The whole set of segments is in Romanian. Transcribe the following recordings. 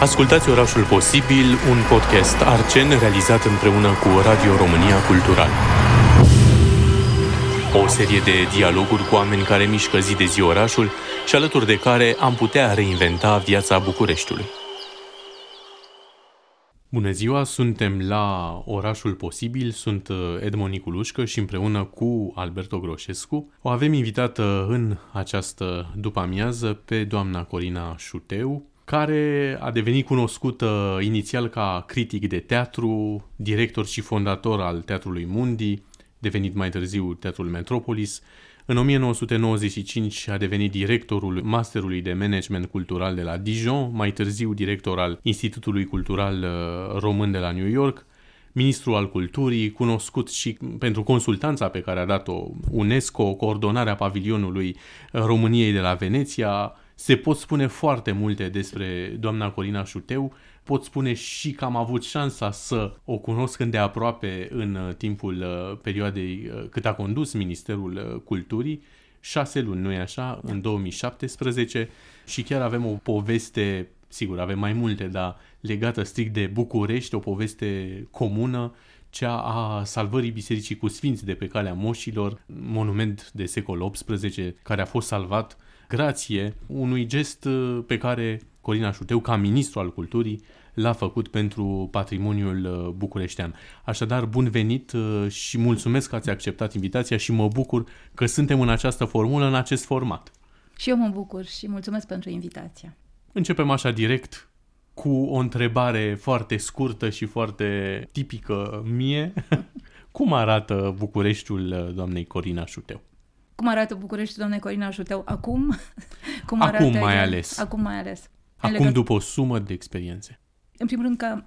Ascultați Orașul Posibil, un podcast Arcen realizat împreună cu Radio România Cultural. O serie de dialoguri cu oameni care mișcă zi de zi orașul și alături de care am putea reinventa viața Bucureștiului. Bună ziua, suntem la Orașul Posibil, sunt uh, Edmond Niculușcă și împreună cu Alberto Groșescu o avem invitată în această după-amiază pe doamna Corina Șuteu, care a devenit cunoscută inițial ca critic de teatru, director și fondator al Teatrului Mundi, devenit mai târziu Teatrul Metropolis. În 1995 a devenit directorul Masterului de Management Cultural de la Dijon, mai târziu director al Institutului Cultural uh, Român de la New York, ministru al culturii, cunoscut și pentru consultanța pe care a dat-o UNESCO, coordonarea pavilionului României de la Veneția, se pot spune foarte multe despre doamna Corina Șuteu, pot spune și că am avut șansa să o cunosc îndeaproape în uh, timpul uh, perioadei uh, cât a condus Ministerul Culturii, șase luni, nu-i așa, în 2017 și chiar avem o poveste, sigur, avem mai multe, dar legată strict de București, o poveste comună, cea a salvării Bisericii cu Sfinți de pe calea moșilor, monument de secol XVIII care a fost salvat grație unui gest uh, pe care Corina Șuteu, ca ministru al culturii, l-a făcut pentru patrimoniul uh, bucureștean. Așadar, bun venit uh, și mulțumesc că ați acceptat invitația și mă bucur că suntem în această formulă, în acest format. Și eu mă bucur și mulțumesc pentru invitația. Începem așa direct cu o întrebare foarte scurtă și foarte tipică mie. Cum arată Bucureștiul doamnei Corina Șuteu? Cum arată București, doamne Corina Șuteu, acum? Cum arată acum mai ales. Acum mai ales. Acum legăt... după o sumă de experiențe. În primul rând că,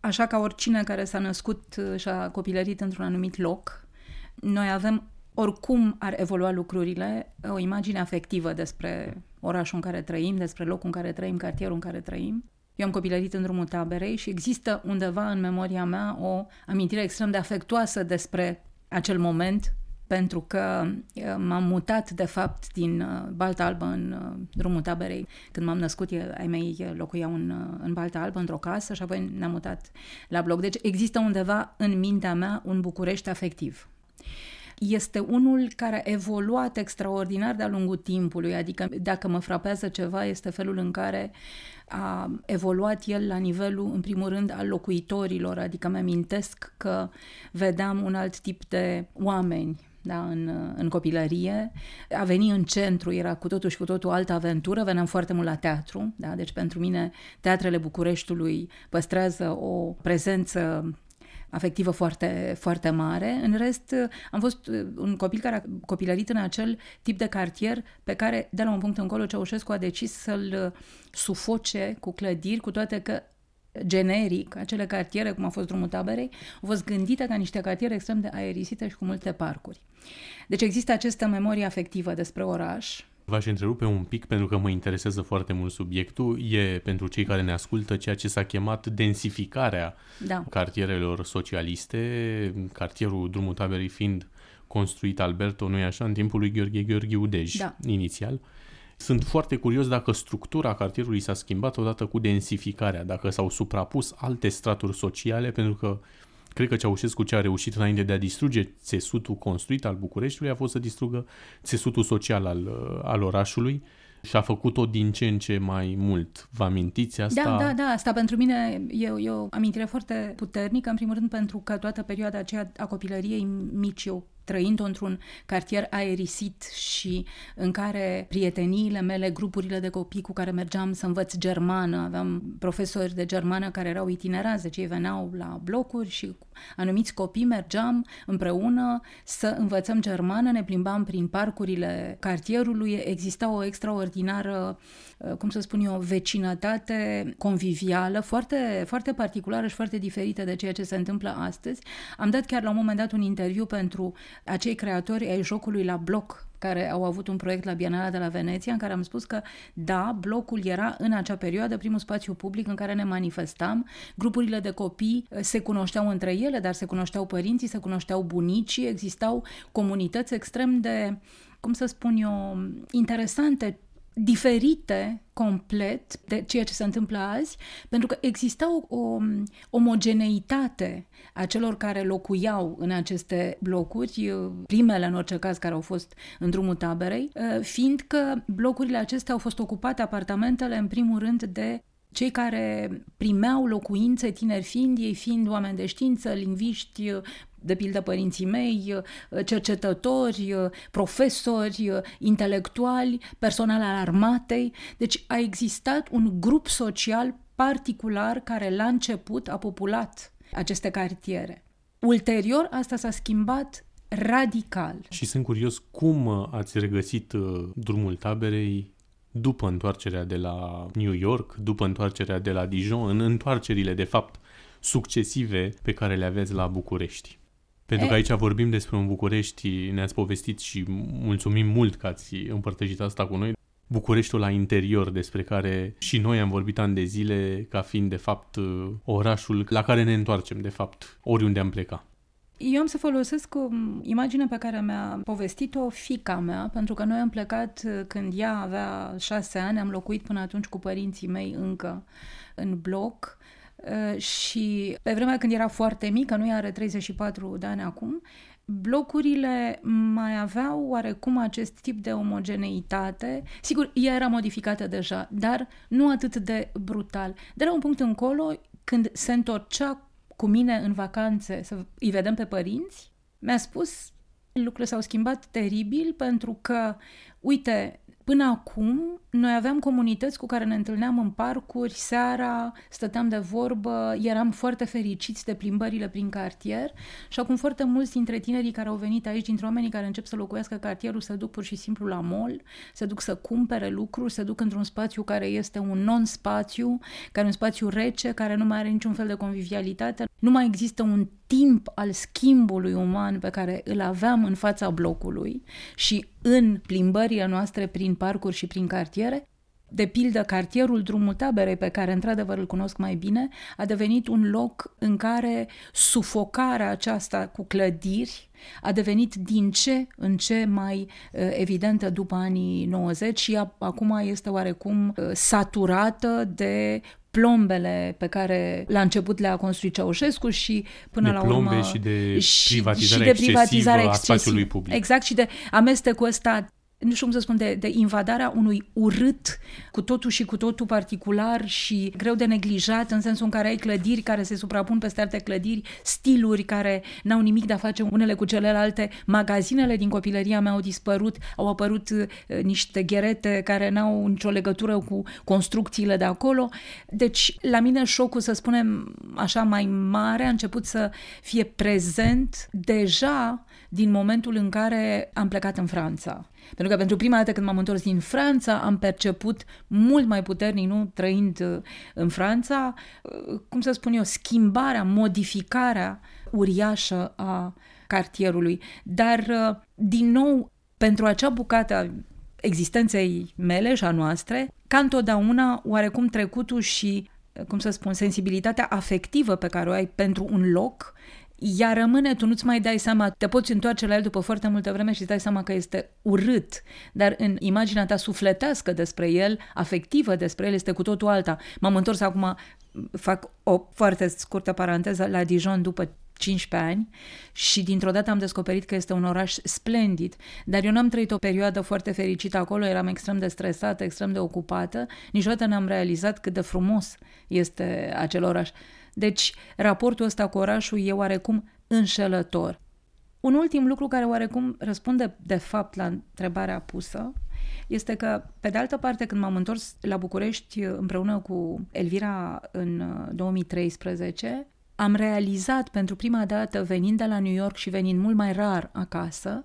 așa ca oricine care s-a născut și a copilărit într-un anumit loc, noi avem, oricum ar evolua lucrurile, o imagine afectivă despre orașul în care trăim, despre locul în care trăim, cartierul în care trăim. Eu am copilărit în drumul taberei și există undeva în memoria mea o amintire extrem de afectuoasă despre acel moment pentru că uh, m-am mutat, de fapt, din uh, Balta Albă în uh, drumul taberei. Când m-am născut, ai mei locuiau în, în Balta Albă, într-o casă și apoi ne-am mutat la bloc. Deci există undeva în mintea mea un București afectiv este unul care a evoluat extraordinar de-a lungul timpului, adică dacă mă frapează ceva este felul în care a evoluat el la nivelul, în primul rând, al locuitorilor, adică mi-amintesc că vedeam un alt tip de oameni da, în, în copilărie. A veni în centru era cu totul și cu totul o altă aventură, veneam foarte mult la teatru, da, deci pentru mine teatrele Bucureștiului păstrează o prezență afectivă foarte, foarte mare. În rest, am fost un copil care a copilărit în acel tip de cartier pe care, de la un punct încolo, Ceaușescu a decis să-l sufoce cu clădiri, cu toate că generic, acele cartiere, cum a fost drumul taberei, au fost gândite ca niște cartiere extrem de aerisite și cu multe parcuri. Deci există această memorie afectivă despre oraș, V-aș întrerupe un pic pentru că mă interesează foarte mult subiectul. E pentru cei care ne ascultă ceea ce s-a chemat densificarea da. cartierelor socialiste, cartierul Drumul Taberei fiind construit Alberto, nu așa, în timpul lui Gheorghe Gheorghe Udej, da. inițial. Uh, sunt foarte curios dacă structura cartierului s-a schimbat odată cu densificarea, dacă s-au suprapus alte straturi sociale, pentru că cred că Ceaușescu ce a reușit înainte de a distruge țesutul construit al Bucureștiului a fost să distrugă țesutul social al, al orașului și a făcut-o din ce în ce mai mult. Vă amintiți asta? Da, da, da. Asta pentru mine e, e o amintire foarte puternică, în primul rând pentru că toată perioada aceea a copilăriei mici eu trăind într-un cartier aerisit și în care prieteniile mele, grupurile de copii cu care mergeam să învăț germană, aveam profesori de germană care erau itineranți, deci ei veneau la blocuri și anumiți copii mergeam împreună să învățăm germană, ne plimbam prin parcurile cartierului, exista o extraordinară, cum să spun eu, vecinătate convivială, foarte, foarte particulară și foarte diferită de ceea ce se întâmplă astăzi. Am dat chiar la un moment dat un interviu pentru acei creatori ai jocului la bloc care au avut un proiect la Bienala de la Veneția, în care am spus că, da, blocul era în acea perioadă primul spațiu public în care ne manifestam, grupurile de copii eh, se cunoșteau între ele, dar se cunoșteau părinții, se cunoșteau bunicii, existau comunități extrem de, cum să spun eu, interesante, diferite complet de ceea ce se întâmplă azi, pentru că exista o, o omogeneitate a celor care locuiau în aceste blocuri, primele în orice caz care au fost în drumul taberei, fiindcă blocurile acestea au fost ocupate apartamentele în primul rând de cei care primeau locuințe tineri fiind, ei fiind oameni de știință, lingviști, de pildă părinții mei, cercetători, profesori, intelectuali, personal al armatei. Deci a existat un grup social particular care la început a populat aceste cartiere. Ulterior, asta s-a schimbat radical. Și sunt curios cum ați regăsit uh, drumul taberei după întoarcerea de la New York, după întoarcerea de la Dijon, în întoarcerile, de fapt, succesive pe care le aveți la București. Pentru că aici vorbim despre un București, ne-ați povestit și mulțumim mult că ați împărtășit asta cu noi. Bucureștiul la interior, despre care și noi am vorbit ani de zile, ca fiind, de fapt, orașul la care ne întoarcem, de fapt, oriunde am plecat. Eu am să folosesc o imagine pe care mi-a povestit-o fica mea, pentru că noi am plecat uh, când ea avea șase ani, am locuit până atunci cu părinții mei încă în bloc uh, și pe vremea când era foarte mică, nu are 34 de ani acum, blocurile mai aveau oarecum acest tip de omogeneitate. Sigur, ea era modificată deja, dar nu atât de brutal. De la un punct încolo, când se întorcea cu mine în vacanțe să îi vedem pe părinți, mi-a spus lucrurile s-au schimbat teribil pentru că, uite, Până acum, noi aveam comunități cu care ne întâlneam în parcuri, seara, stăteam de vorbă, eram foarte fericiți de plimbările prin cartier și acum foarte mulți dintre tinerii care au venit aici, dintre oamenii care încep să locuiască cartierul, se duc pur și simplu la mall, se duc să cumpere lucruri, se duc într-un spațiu care este un non-spațiu, care e un spațiu rece, care nu mai are niciun fel de convivialitate, nu mai există un timp al schimbului uman pe care îl aveam în fața blocului și în plimbările noastre prin parcuri și prin cartiere, de pildă, cartierul Drumul Taberei, pe care într-adevăr îl cunosc mai bine, a devenit un loc în care sufocarea aceasta cu clădiri a devenit din ce în ce mai uh, evidentă după anii 90 și acum este oarecum uh, saturată de plombele pe care la început le-a construit Ceaușescu și până de la urmă... plombe și de privatizare, și, și de privatizare excesivă a spațiului public. Exact, și de amestecul ăsta nu știu cum să spun, de, de invadarea unui urât cu totul și cu totul particular și greu de neglijat, în sensul în care ai clădiri care se suprapun peste alte clădiri, stiluri care n-au nimic de a face unele cu celelalte, magazinele din copilăria mea au dispărut, au apărut uh, niște gherete care n-au nicio legătură cu construcțiile de acolo. Deci, la mine șocul, să spunem așa, mai mare a început să fie prezent deja din momentul în care am plecat în Franța. Pentru că pentru prima dată când m-am întors din Franța, am perceput mult mai puternic, nu trăind uh, în Franța, uh, cum să spun eu, schimbarea, modificarea uriașă a cartierului. Dar, uh, din nou, pentru acea bucată a existenței mele și a noastre, ca întotdeauna, oarecum trecutul și, cum să spun, sensibilitatea afectivă pe care o ai pentru un loc ea rămâne, tu nu-ți mai dai seama, te poți întoarce la el după foarte multă vreme și îți dai seama că este urât, dar în imaginea ta sufletească despre el, afectivă despre el, este cu totul alta. M-am întors acum, fac o foarte scurtă paranteză, la Dijon după 15 ani și dintr-o dată am descoperit că este un oraș splendid, dar eu n-am trăit o perioadă foarte fericită acolo, eram extrem de stresată, extrem de ocupată, niciodată n-am realizat cât de frumos este acel oraș. Deci, raportul ăsta cu orașul e oarecum înșelător. Un ultim lucru care oarecum răspunde de fapt la întrebarea pusă este că, pe de altă parte, când m-am întors la București împreună cu Elvira în 2013, uh, am realizat pentru prima dată, venind de la New York și venind mult mai rar acasă,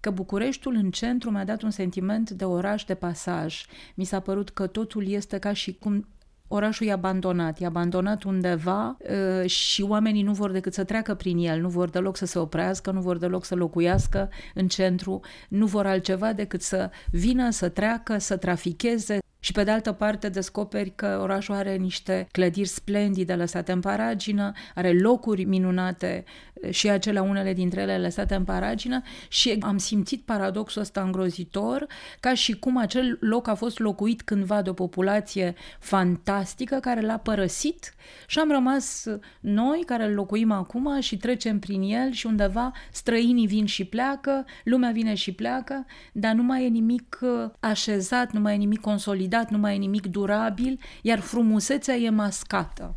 că Bucureștiul în centru mi-a dat un sentiment de oraș de pasaj. Mi s-a părut că totul este ca și cum orașul e abandonat, e abandonat undeva uh, și oamenii nu vor decât să treacă prin el, nu vor deloc să se oprească, nu vor deloc să locuiască în centru, nu vor altceva decât să vină, să treacă, să traficheze, și pe de altă parte descoperi că orașul are niște clădiri splendide lăsate în paragină, are locuri minunate și acelea unele dintre ele lăsate în paragină și am simțit paradoxul ăsta îngrozitor ca și cum acel loc a fost locuit cândva de o populație fantastică care l-a părăsit și am rămas noi care îl locuim acum și trecem prin el și undeva străinii vin și pleacă, lumea vine și pleacă, dar nu mai e nimic așezat, nu mai e nimic consolidat, nu mai e nimic durabil, iar frumusețea e mascată.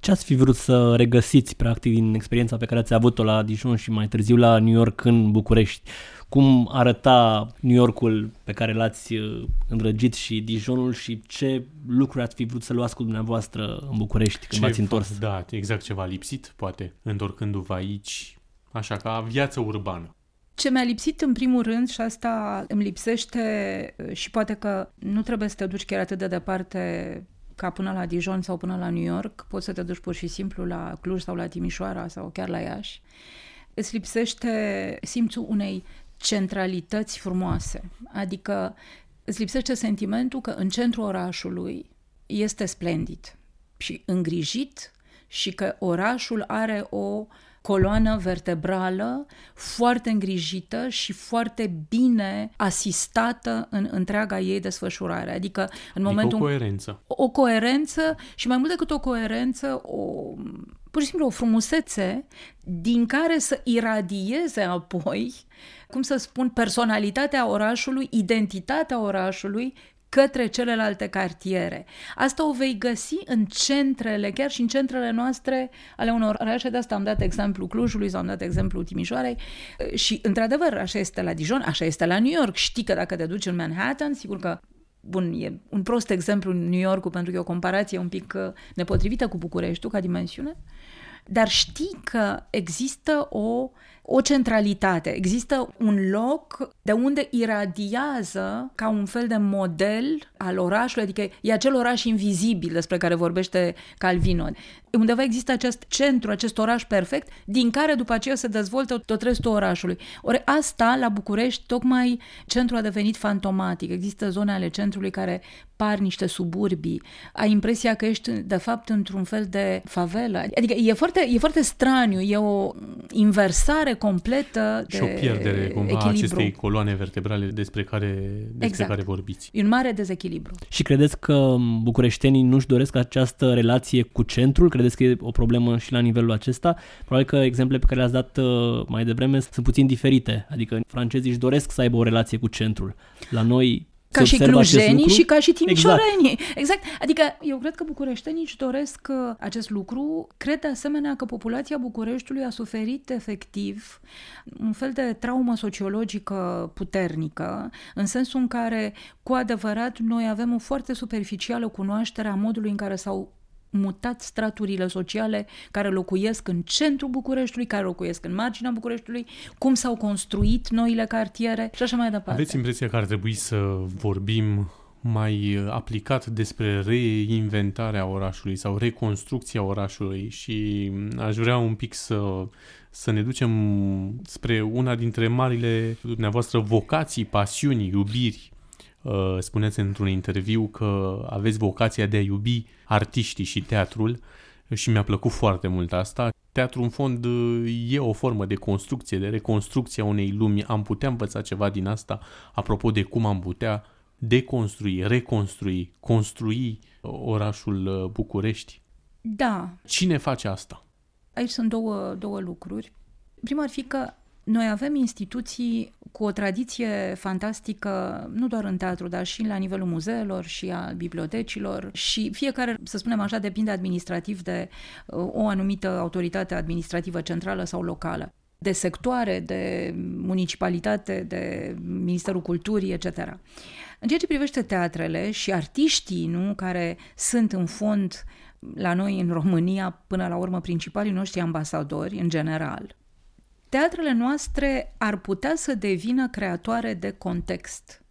Ce ați fi vrut să regăsiți, practic, din experiența pe care ați avut-o la Dijon și mai târziu la New York în București? Cum arăta New Yorkul pe care l-ați uh, îndrăgit și Dijonul și ce lucruri ați fi vrut să luați cu dumneavoastră în București când ce v-ați întors? Da, exact ce v-a lipsit, poate, întorcându-vă aici, așa, ca viață urbană. Ce mi-a lipsit în primul rând și asta îmi lipsește uh, și poate că nu trebuie să te duci chiar atât de departe ca până la Dijon sau până la New York, poți să te duci pur și simplu la Cluj sau la Timișoara sau chiar la Iași, îți lipsește simțul unei centralități frumoase. Adică îți lipsește sentimentul că în centrul orașului este splendid și îngrijit și că orașul are o coloană vertebrală foarte îngrijită și foarte bine asistată în întreaga ei desfășurare. Adică în adică momentul... o coerență. O, o coerență și mai mult decât o coerență, o, pur și simplu o frumusețe din care să iradieze apoi, cum să spun, personalitatea orașului, identitatea orașului către celelalte cartiere. Asta o vei găsi în centrele, chiar și în centrele noastre ale unor orașe. De asta am dat exemplu Clujului sau am dat exemplu Timișoarei și, într-adevăr, așa este la Dijon, așa este la New York. Știi că dacă te duci în Manhattan, sigur că bun, e un prost exemplu în New York pentru că e o comparație un pic uh, nepotrivită cu Bucureștiul ca dimensiune, dar știi că există o o centralitate. Există un loc de unde iradiază ca un fel de model al orașului, adică e acel oraș invizibil despre care vorbește Calvino. Undeva există acest centru, acest oraș perfect, din care după aceea se dezvoltă tot restul orașului. Ori asta, la București, tocmai centrul a devenit fantomatic. Există zone ale centrului care par niște suburbii. Ai impresia că ești, de fapt, într-un fel de favelă. Adică e foarte, e foarte straniu, e o inversare completă de Și o pierdere, cumva, echilibru. acestei coloane vertebrale despre care, despre exact. care vorbiți. E un mare dezechilibru. Și credeți că bucureștenii nu-și doresc această relație cu centrul? Credeți că e o problemă și la nivelul acesta? Probabil că exemplele pe care le-ați dat uh, mai devreme sunt puțin diferite. Adică francezii își doresc să aibă o relație cu centrul. La noi ca și clujenii și ca și timișorenii. Exact. exact. Adică eu cred că bucureștenii își doresc uh, acest lucru. Cred de asemenea că populația Bucureștiului a suferit efectiv un fel de traumă sociologică puternică, în sensul în care, cu adevărat, noi avem o foarte superficială cunoaștere a modului în care s-au mutat straturile sociale care locuiesc în centrul Bucureștiului, care locuiesc în marginea Bucureștiului, cum s-au construit noile cartiere și așa mai departe. Aveți impresia că ar trebui să vorbim mai aplicat despre reinventarea orașului sau reconstrucția orașului și aș vrea un pic să, să ne ducem spre una dintre marile dumneavoastră vocații, pasiuni, iubiri Uh, spuneți într-un interviu că aveți vocația de a iubi artiștii și teatrul și mi-a plăcut foarte mult asta. Teatrul, în fond, e o formă de construcție, de reconstrucție a unei lumi. Am putea învăța ceva din asta, apropo de cum am putea deconstrui, reconstrui, construi orașul uh, București. Da. Cine face asta? Aici sunt două, două lucruri. Prima ar fi că noi avem instituții cu o tradiție fantastică, nu doar în teatru, dar și la nivelul muzeelor și a bibliotecilor și fiecare, să spunem așa, depinde administrativ de uh, o anumită autoritate administrativă centrală sau locală de sectoare, de municipalitate, de Ministerul Culturii, etc. În ceea ce privește teatrele și artiștii, nu, care sunt în fond la noi în România, până la urmă, principalii noștri ambasadori, în general, teatrele noastre ar putea să devină creatoare de context.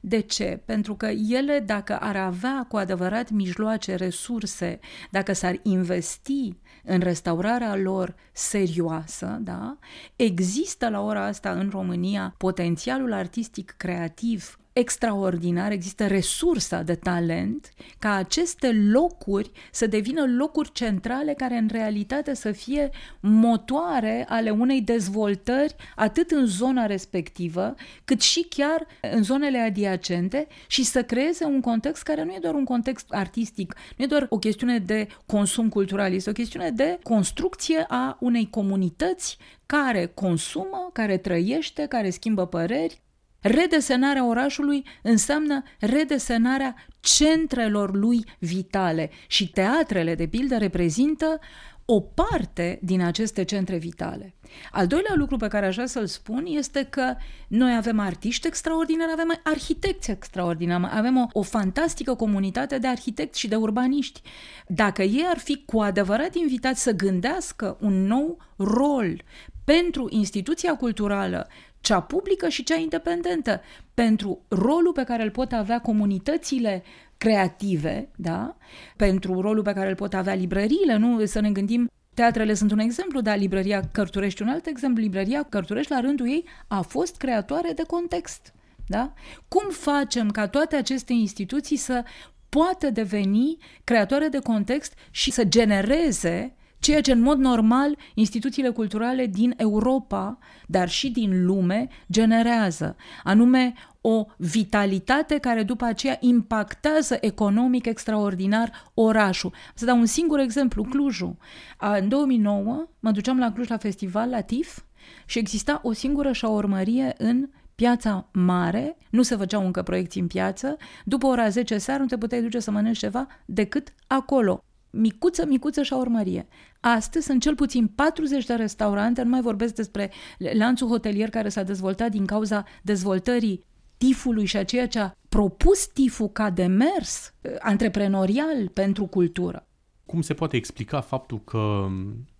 De ce? Pentru că ele, dacă ar avea cu adevărat mijloace, resurse, dacă s-ar investi în restaurarea lor serioasă, da? există la ora asta în România potențialul artistic creativ extraordinar, există resursa de talent ca aceste locuri să devină locuri centrale care în realitate să fie motoare ale unei dezvoltări atât în zona respectivă, cât și chiar în zonele adiacente și să creeze un context care nu e doar un context artistic, nu e doar o chestiune de consum cultural, este o chestiune de construcție a unei comunități care consumă, care trăiește, care schimbă păreri, Redesenarea orașului înseamnă redesenarea centrelor lui vitale și teatrele, de pildă, reprezintă o parte din aceste centre vitale. Al doilea lucru pe care aș vrea să-l spun este că noi avem artiști extraordinari, avem arhitecți extraordinari, avem o, o fantastică comunitate de arhitecți și de urbaniști. Dacă ei ar fi cu adevărat invitați să gândească un nou rol pentru instituția culturală cea publică și cea independentă, pentru rolul pe care îl pot avea comunitățile creative, da? pentru rolul pe care îl pot avea librăriile, nu să ne gândim Teatrele sunt un exemplu, dar librăria Cărturești un alt exemplu. Librăria Cărturești, la rândul ei, a fost creatoare de context. Da? Cum facem ca toate aceste instituții să poată deveni creatoare de context și să genereze ceea ce în mod normal instituțiile culturale din Europa, dar și din lume, generează, anume o vitalitate care după aceea impactează economic extraordinar orașul. Să dau un singur exemplu, Clujul. În 2009 mă duceam la Cluj la festival la TIF și exista o singură șaormărie în piața mare, nu se făceau încă proiecții în piață, după ora 10 seara nu te puteai duce să mănânci ceva decât acolo micuță, micuță urmărie. Astăzi sunt cel puțin 40 de restaurante, nu mai vorbesc despre lanțul hotelier care s-a dezvoltat din cauza dezvoltării tifului și a ceea ce a propus tiful ca demers eh, antreprenorial pentru cultură. Cum se poate explica faptul că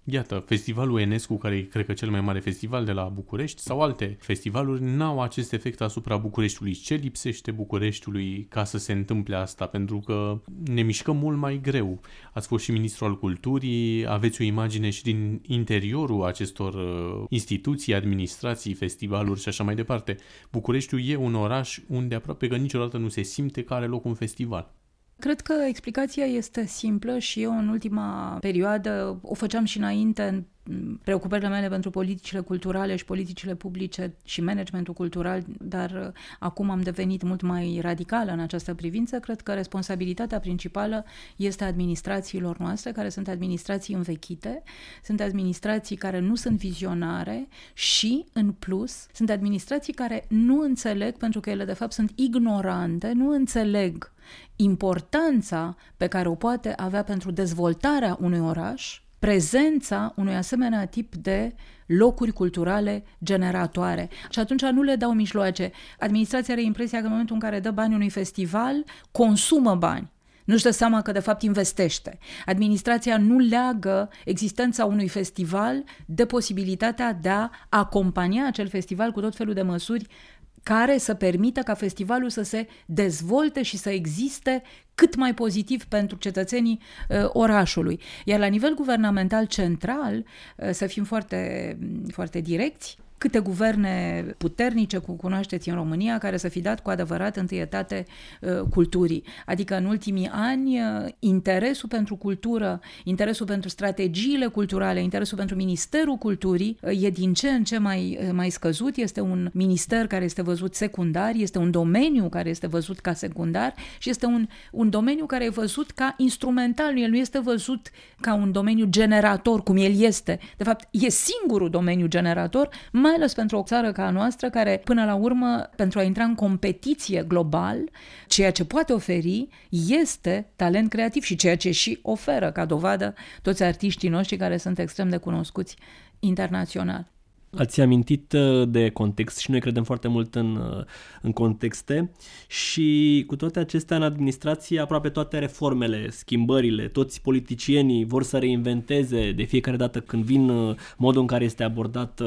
Iată, festivalul Enescu, care e, cred că, cel mai mare festival de la București, sau alte festivaluri, n-au acest efect asupra Bucureștiului. Ce lipsește Bucureștiului ca să se întâmple asta? Pentru că ne mișcăm mult mai greu. Ați fost și ministru al culturii, aveți o imagine și din interiorul acestor uh, instituții, administrații, festivaluri și așa mai departe. Bucureștiul e un oraș unde aproape că niciodată nu se simte că are loc un festival. Cred că explicația este simplă și eu în ultima perioadă o făceam și înainte în preocupările mele pentru politicile culturale și politicile publice și managementul cultural, dar uh, acum am devenit mult mai radicală în această privință. Cred că responsabilitatea principală este administrațiilor noastre, care sunt administrații învechite, sunt administrații care nu sunt vizionare și, în plus, sunt administrații care nu înțeleg, pentru că ele, de fapt, sunt ignorante, nu înțeleg importanța pe care o poate avea pentru dezvoltarea unui oraș, prezența unui asemenea tip de locuri culturale generatoare. Și atunci nu le dau mijloace. Administrația are impresia că în momentul în care dă bani unui festival, consumă bani. Nu-și dă seama că de fapt investește. Administrația nu leagă existența unui festival de posibilitatea de a acompania acel festival cu tot felul de măsuri care să permită ca festivalul să se dezvolte și să existe cât mai pozitiv pentru cetățenii uh, orașului. Iar la nivel guvernamental central, uh, să fim foarte, foarte direcți, câte guverne puternice cu cunoașteți în România care să fi dat cu adevărat întâietate uh, culturii. Adică în ultimii ani uh, interesul pentru cultură, interesul pentru strategiile culturale, interesul pentru Ministerul Culturii uh, e din ce în ce mai, uh, mai scăzut. Este un minister care este văzut secundar, este un domeniu care este văzut ca secundar și este un, un domeniu care e văzut ca instrumental. El nu este văzut ca un domeniu generator, cum el este. De fapt, e singurul domeniu generator, mai ales pentru o țară ca a noastră, care până la urmă, pentru a intra în competiție global, ceea ce poate oferi este talent creativ și ceea ce și oferă ca dovadă toți artiștii noștri care sunt extrem de cunoscuți internațional. Ați amintit uh, de context și noi credem foarte mult în, uh, în contexte și cu toate acestea în administrație aproape toate reformele, schimbările, toți politicienii vor să reinventeze de fiecare dată când vin uh, modul în care este abordată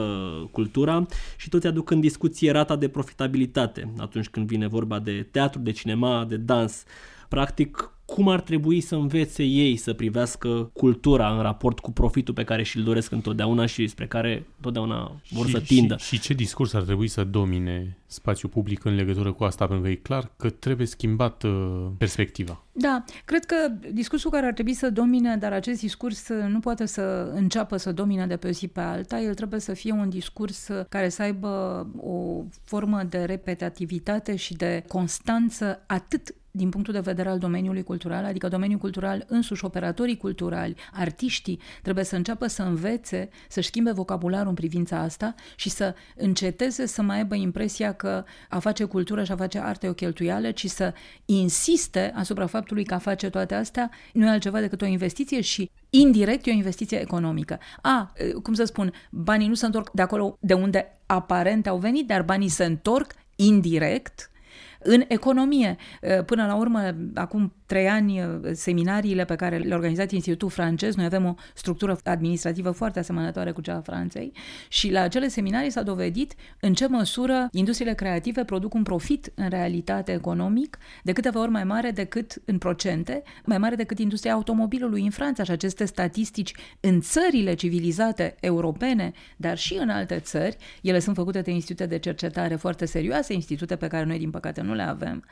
cultura și toți aduc în discuție rata de profitabilitate atunci când vine vorba de teatru, de cinema, de dans. Practic, cum ar trebui să învețe ei să privească cultura în raport cu profitul pe care și-l doresc întotdeauna și spre care întotdeauna vor și, să tindă. Și, și ce discurs ar trebui să domine spațiul public în legătură cu asta? Pentru că e clar că trebuie schimbat uh, perspectiva. Da, cred că discursul care ar trebui să domine, dar acest discurs nu poate să înceapă să domine de pe o zi pe alta, el trebuie să fie un discurs care să aibă o formă de repetativitate și de constanță atât din punctul de vedere al domeniului cultural, adică domeniul cultural însuși, operatorii culturali, artiștii, trebuie să înceapă să învețe, să schimbe vocabularul în privința asta și să înceteze să mai aibă impresia că a face cultură și a face arte e o cheltuială, ci să insiste asupra faptului că a face toate astea nu e altceva decât o investiție și indirect e o investiție economică. A, cum să spun, banii nu se întorc de acolo de unde aparent au venit, dar banii se întorc indirect în economie. Până la urmă, acum trei ani, seminariile pe care le-a organizat Institutul francez, noi avem o structură administrativă foarte asemănătoare cu cea a Franței și la acele seminarii s-a dovedit în ce măsură industriile creative produc un profit în realitate economic de câteva ori mai mare decât în procente, mai mare decât industria automobilului în Franța și aceste statistici în țările civilizate europene, dar și în alte țări, ele sunt făcute de institute de cercetare foarte serioase, institute pe care noi din păcate nu le avem,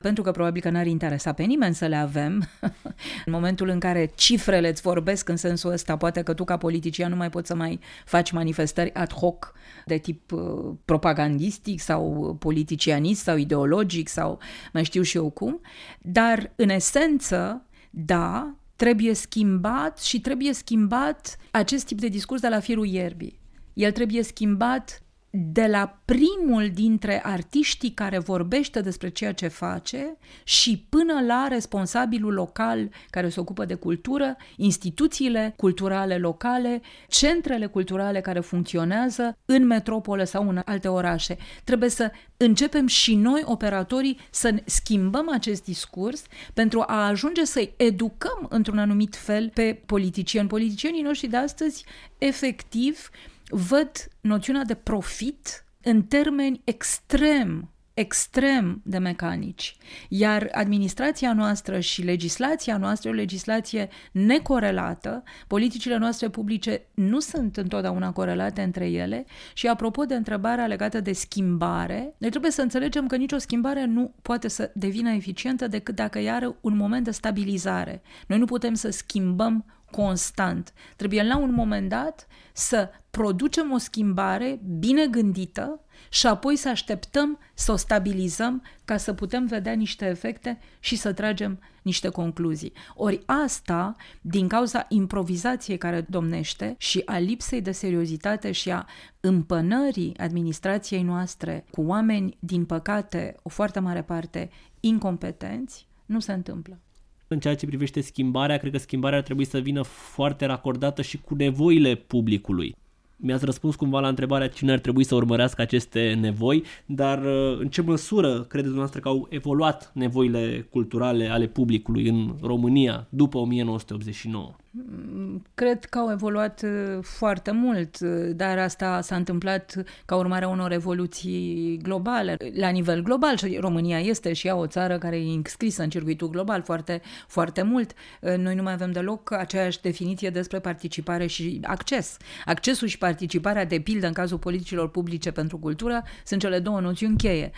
pentru că probabil că n-ar interesa pe nimeni să le avem. în momentul în care cifrele îți vorbesc în sensul ăsta, poate că tu ca politician nu mai poți să mai faci manifestări ad hoc de tip uh, propagandistic sau politicianist sau ideologic sau mai știu și eu cum, dar în esență, da, trebuie schimbat și trebuie schimbat acest tip de discurs de la firul ierbii. El trebuie schimbat de la primul dintre artiștii care vorbește despre ceea ce face și până la responsabilul local care se ocupă de cultură, instituțiile culturale locale, centrele culturale care funcționează în metropole sau în alte orașe. Trebuie să începem și noi, operatorii, să schimbăm acest discurs pentru a ajunge să-i educăm într-un anumit fel pe politicieni. Politicienii noștri de astăzi, efectiv, văd noțiunea de profit în termeni extrem extrem de mecanici, iar administrația noastră și legislația noastră e o legislație necorelată, politicile noastre publice nu sunt întotdeauna corelate între ele. Și apropo de întrebarea legată de schimbare, noi trebuie să înțelegem că nicio schimbare nu poate să devină eficientă decât dacă ea are un moment de stabilizare. Noi nu putem să schimbăm constant. Trebuie la un moment dat să producem o schimbare bine gândită și apoi să așteptăm să o stabilizăm ca să putem vedea niște efecte și să tragem niște concluzii. Ori asta, din cauza improvizației care domnește și a lipsei de seriozitate și a împănării administrației noastre cu oameni, din păcate, o foarte mare parte incompetenți, nu se întâmplă în ceea ce privește schimbarea, cred că schimbarea ar trebui să vină foarte racordată și cu nevoile publicului. Mi-ați răspuns cumva la întrebarea cine ar trebui să urmărească aceste nevoi, dar uh, în ce măsură credeți dumneavoastră că au evoluat nevoile culturale ale publicului în România după 1989? Cred că au evoluat uh, foarte mult, uh, dar asta s-a întâmplat ca urmare a unor evoluții globale, la nivel global și România este și ea o țară care e înscrisă în circuitul global foarte, foarte mult. Uh, noi nu mai avem deloc aceeași definiție despre participare și acces. Accesul și participarea, de pildă, în cazul politicilor publice pentru cultură, sunt cele două noțiuni cheie.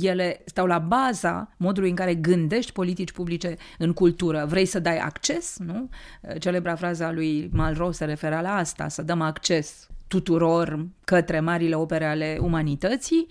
Ele stau la baza modului în care gândești politici publice în cultură. Vrei să dai acces, nu? Cele celebra fraza lui Malraux se referea la asta, să dăm acces tuturor către marile opere ale umanității,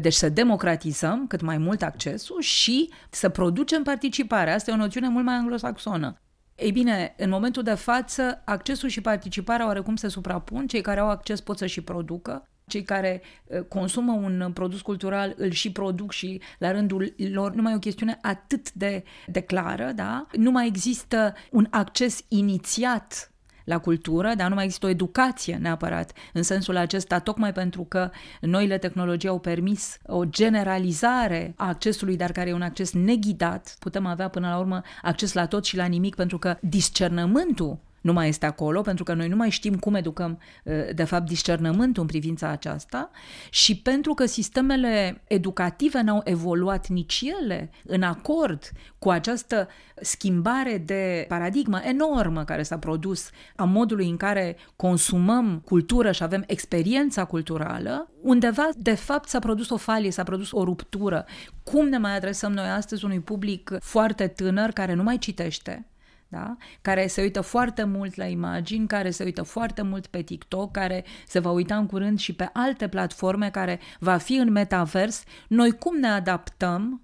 deci să democratizăm cât mai mult accesul și să producem participarea. Asta e o noțiune mult mai anglosaxonă. Ei bine, în momentul de față, accesul și participarea oarecum se suprapun, cei care au acces pot să și producă, cei care consumă un produs cultural îl și produc și la rândul lor nu mai e o chestiune atât de, de clară, da? Nu mai există un acces inițiat la cultură, dar nu mai există o educație neapărat în sensul acesta, tocmai pentru că noile tehnologii au permis o generalizare a accesului, dar care e un acces neghidat. Putem avea până la urmă acces la tot și la nimic, pentru că discernământul nu mai este acolo, pentru că noi nu mai știm cum educăm, uh, de fapt, discernământul în privința aceasta și pentru că sistemele educative n-au evoluat nici ele în acord cu această schimbare de paradigmă enormă care s-a produs a modului în care consumăm cultură și avem experiența culturală, undeva, de fapt, s-a produs o falie, s-a produs o ruptură. Cum ne mai adresăm noi astăzi unui public foarte tânăr care nu mai citește, da? care se uită foarte mult la imagini, care se uită foarte mult pe TikTok, care se va uita în curând și pe alte platforme, care va fi în metavers, noi cum ne adaptăm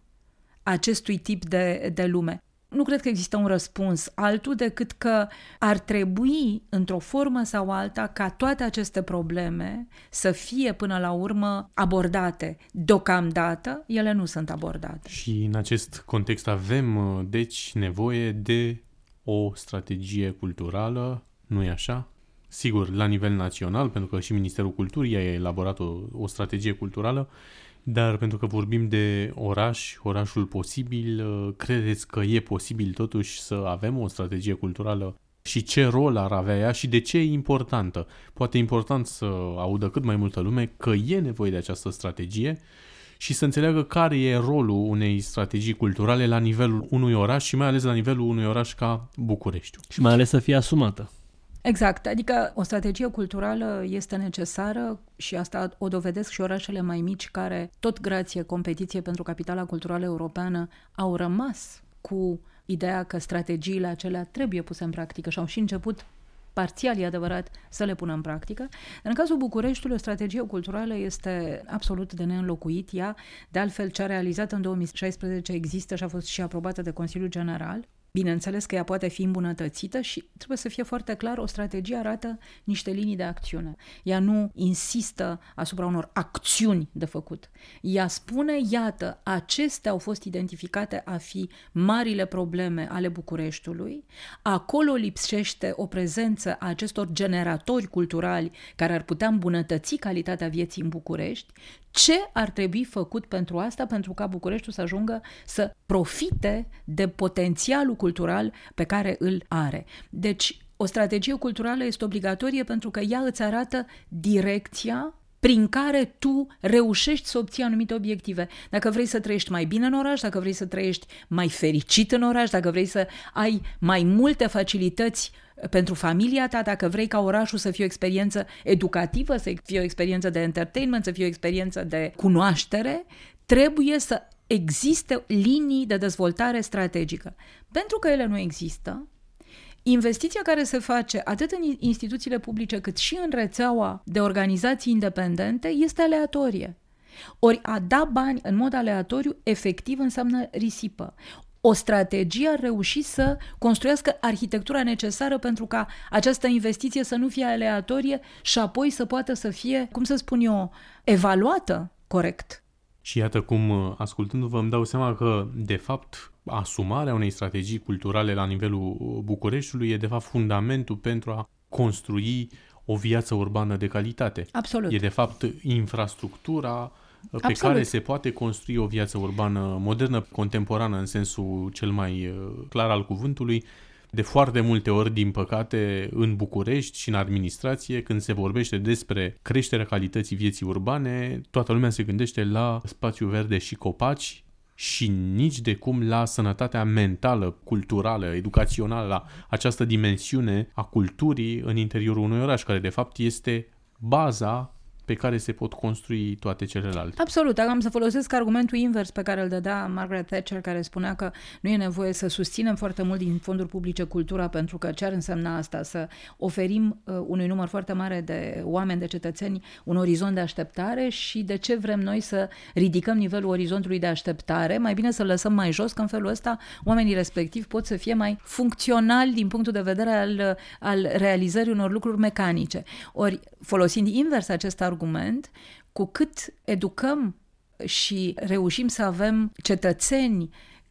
acestui tip de, de lume? Nu cred că există un răspuns altul decât că ar trebui, într-o formă sau alta, ca toate aceste probleme să fie până la urmă abordate. Deocamdată, ele nu sunt abordate. Și în acest context avem, deci, nevoie de o strategie culturală, nu e așa? Sigur, la nivel național, pentru că și Ministerul Culturii a elaborat o, o strategie culturală, dar pentru că vorbim de oraș, orașul posibil, credeți că e posibil totuși să avem o strategie culturală și ce rol ar avea ea și de ce e importantă? Poate e important să audă cât mai multă lume că e nevoie de această strategie și să înțeleagă care e rolul unei strategii culturale la nivelul unui oraș și mai ales la nivelul unui oraș ca București. Și mai ales să fie asumată. Exact, adică o strategie culturală este necesară și asta o dovedesc și orașele mai mici care, tot grație competiție pentru capitala culturală europeană, au rămas cu ideea că strategiile acelea trebuie puse în practică și au și început parțial, e adevărat, să le pună în practică. În cazul Bucureștiului, o strategie culturală este absolut de neînlocuit. Ea, de altfel, cea realizată în 2016 există și a fost și aprobată de Consiliul General. Bineînțeles că ea poate fi îmbunătățită și trebuie să fie foarte clar, o strategie arată niște linii de acțiune. Ea nu insistă asupra unor acțiuni de făcut. Ea spune, iată, acestea au fost identificate a fi marile probleme ale Bucureștiului, acolo lipsește o prezență a acestor generatori culturali care ar putea îmbunătăți calitatea vieții în București, ce ar trebui făcut pentru asta, pentru ca Bucureștiul să ajungă să profite de potențialul cultural pe care îl are. Deci, o strategie culturală este obligatorie pentru că ea îți arată direcția prin care tu reușești să obții anumite obiective. Dacă vrei să trăiești mai bine în oraș, dacă vrei să trăiești mai fericit în oraș, dacă vrei să ai mai multe facilități pentru familia ta, dacă vrei ca orașul să fie o experiență educativă, să fie o experiență de entertainment, să fie o experiență de cunoaștere, trebuie să existe linii de dezvoltare strategică. Pentru că ele nu există, investiția care se face atât în instituțiile publice cât și în rețeaua de organizații independente este aleatorie. Ori a da bani în mod aleatoriu efectiv înseamnă risipă o strategie ar reuși să construiască arhitectura necesară pentru ca această investiție să nu fie aleatorie și apoi să poată să fie, cum să spun eu, evaluată corect. Și iată cum, ascultându-vă, îmi dau seama că, de fapt, asumarea unei strategii culturale la nivelul Bucureștiului e, de fapt, fundamentul pentru a construi o viață urbană de calitate. Absolut. E, de fapt, infrastructura pe Absolut. care se poate construi o viață urbană modernă, contemporană în sensul cel mai uh, clar al cuvântului. De foarte multe ori, din păcate, în București și în administrație, când se vorbește despre creșterea calității vieții urbane, toată lumea se gândește la spațiu verde și copaci și nici de cum la sănătatea mentală, culturală, educațională, la această dimensiune a culturii în interiorul unui oraș, care de fapt este baza pe care se pot construi toate celelalte. Absolut. Am să folosesc argumentul invers pe care îl dădea Margaret Thatcher, care spunea că nu e nevoie să susținem foarte mult din fonduri publice cultura, pentru că ce ar însemna asta? Să oferim uh, unui număr foarte mare de oameni, de cetățeni, un orizont de așteptare și de ce vrem noi să ridicăm nivelul orizontului de așteptare? Mai bine să-l lăsăm mai jos, că în felul ăsta oamenii respectivi pot să fie mai funcționali din punctul de vedere al, al realizării unor lucruri mecanice. Ori, folosind invers acest argument, argument, cu cât educăm și reușim să avem cetățeni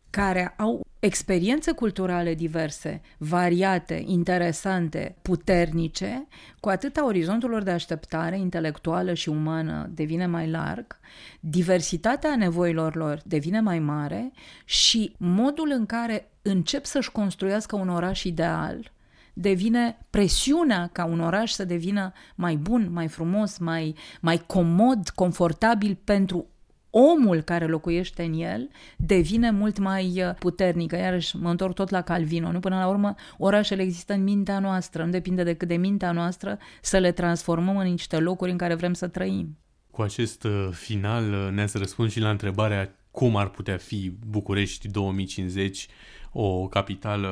care au experiențe culturale diverse, variate, interesante, puternice, cu atâta orizontul lor de așteptare intelectuală și umană devine mai larg, diversitatea nevoilor lor devine mai mare și modul în care încep să-și construiască un oraș ideal devine presiunea ca un oraș să devină mai bun, mai frumos, mai, mai comod, confortabil pentru omul care locuiește în el devine mult mai uh, puternică. Iarăși mă întorc tot la Calvino. Nu? Până la urmă, orașele există în mintea noastră. Nu depinde decât de mintea noastră să le transformăm în niște locuri în care vrem să trăim. Cu acest uh, final uh, ne-ați răspuns și la întrebarea cum ar putea fi București 2050 o capitală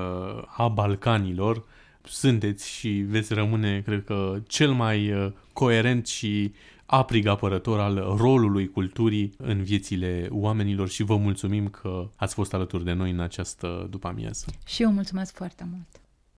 a Balcanilor. Sunteți și veți rămâne, cred că, cel mai coerent și aprig apărător al rolului culturii în viețile oamenilor și vă mulțumim că ați fost alături de noi în această după amiază. Și eu mulțumesc foarte mult!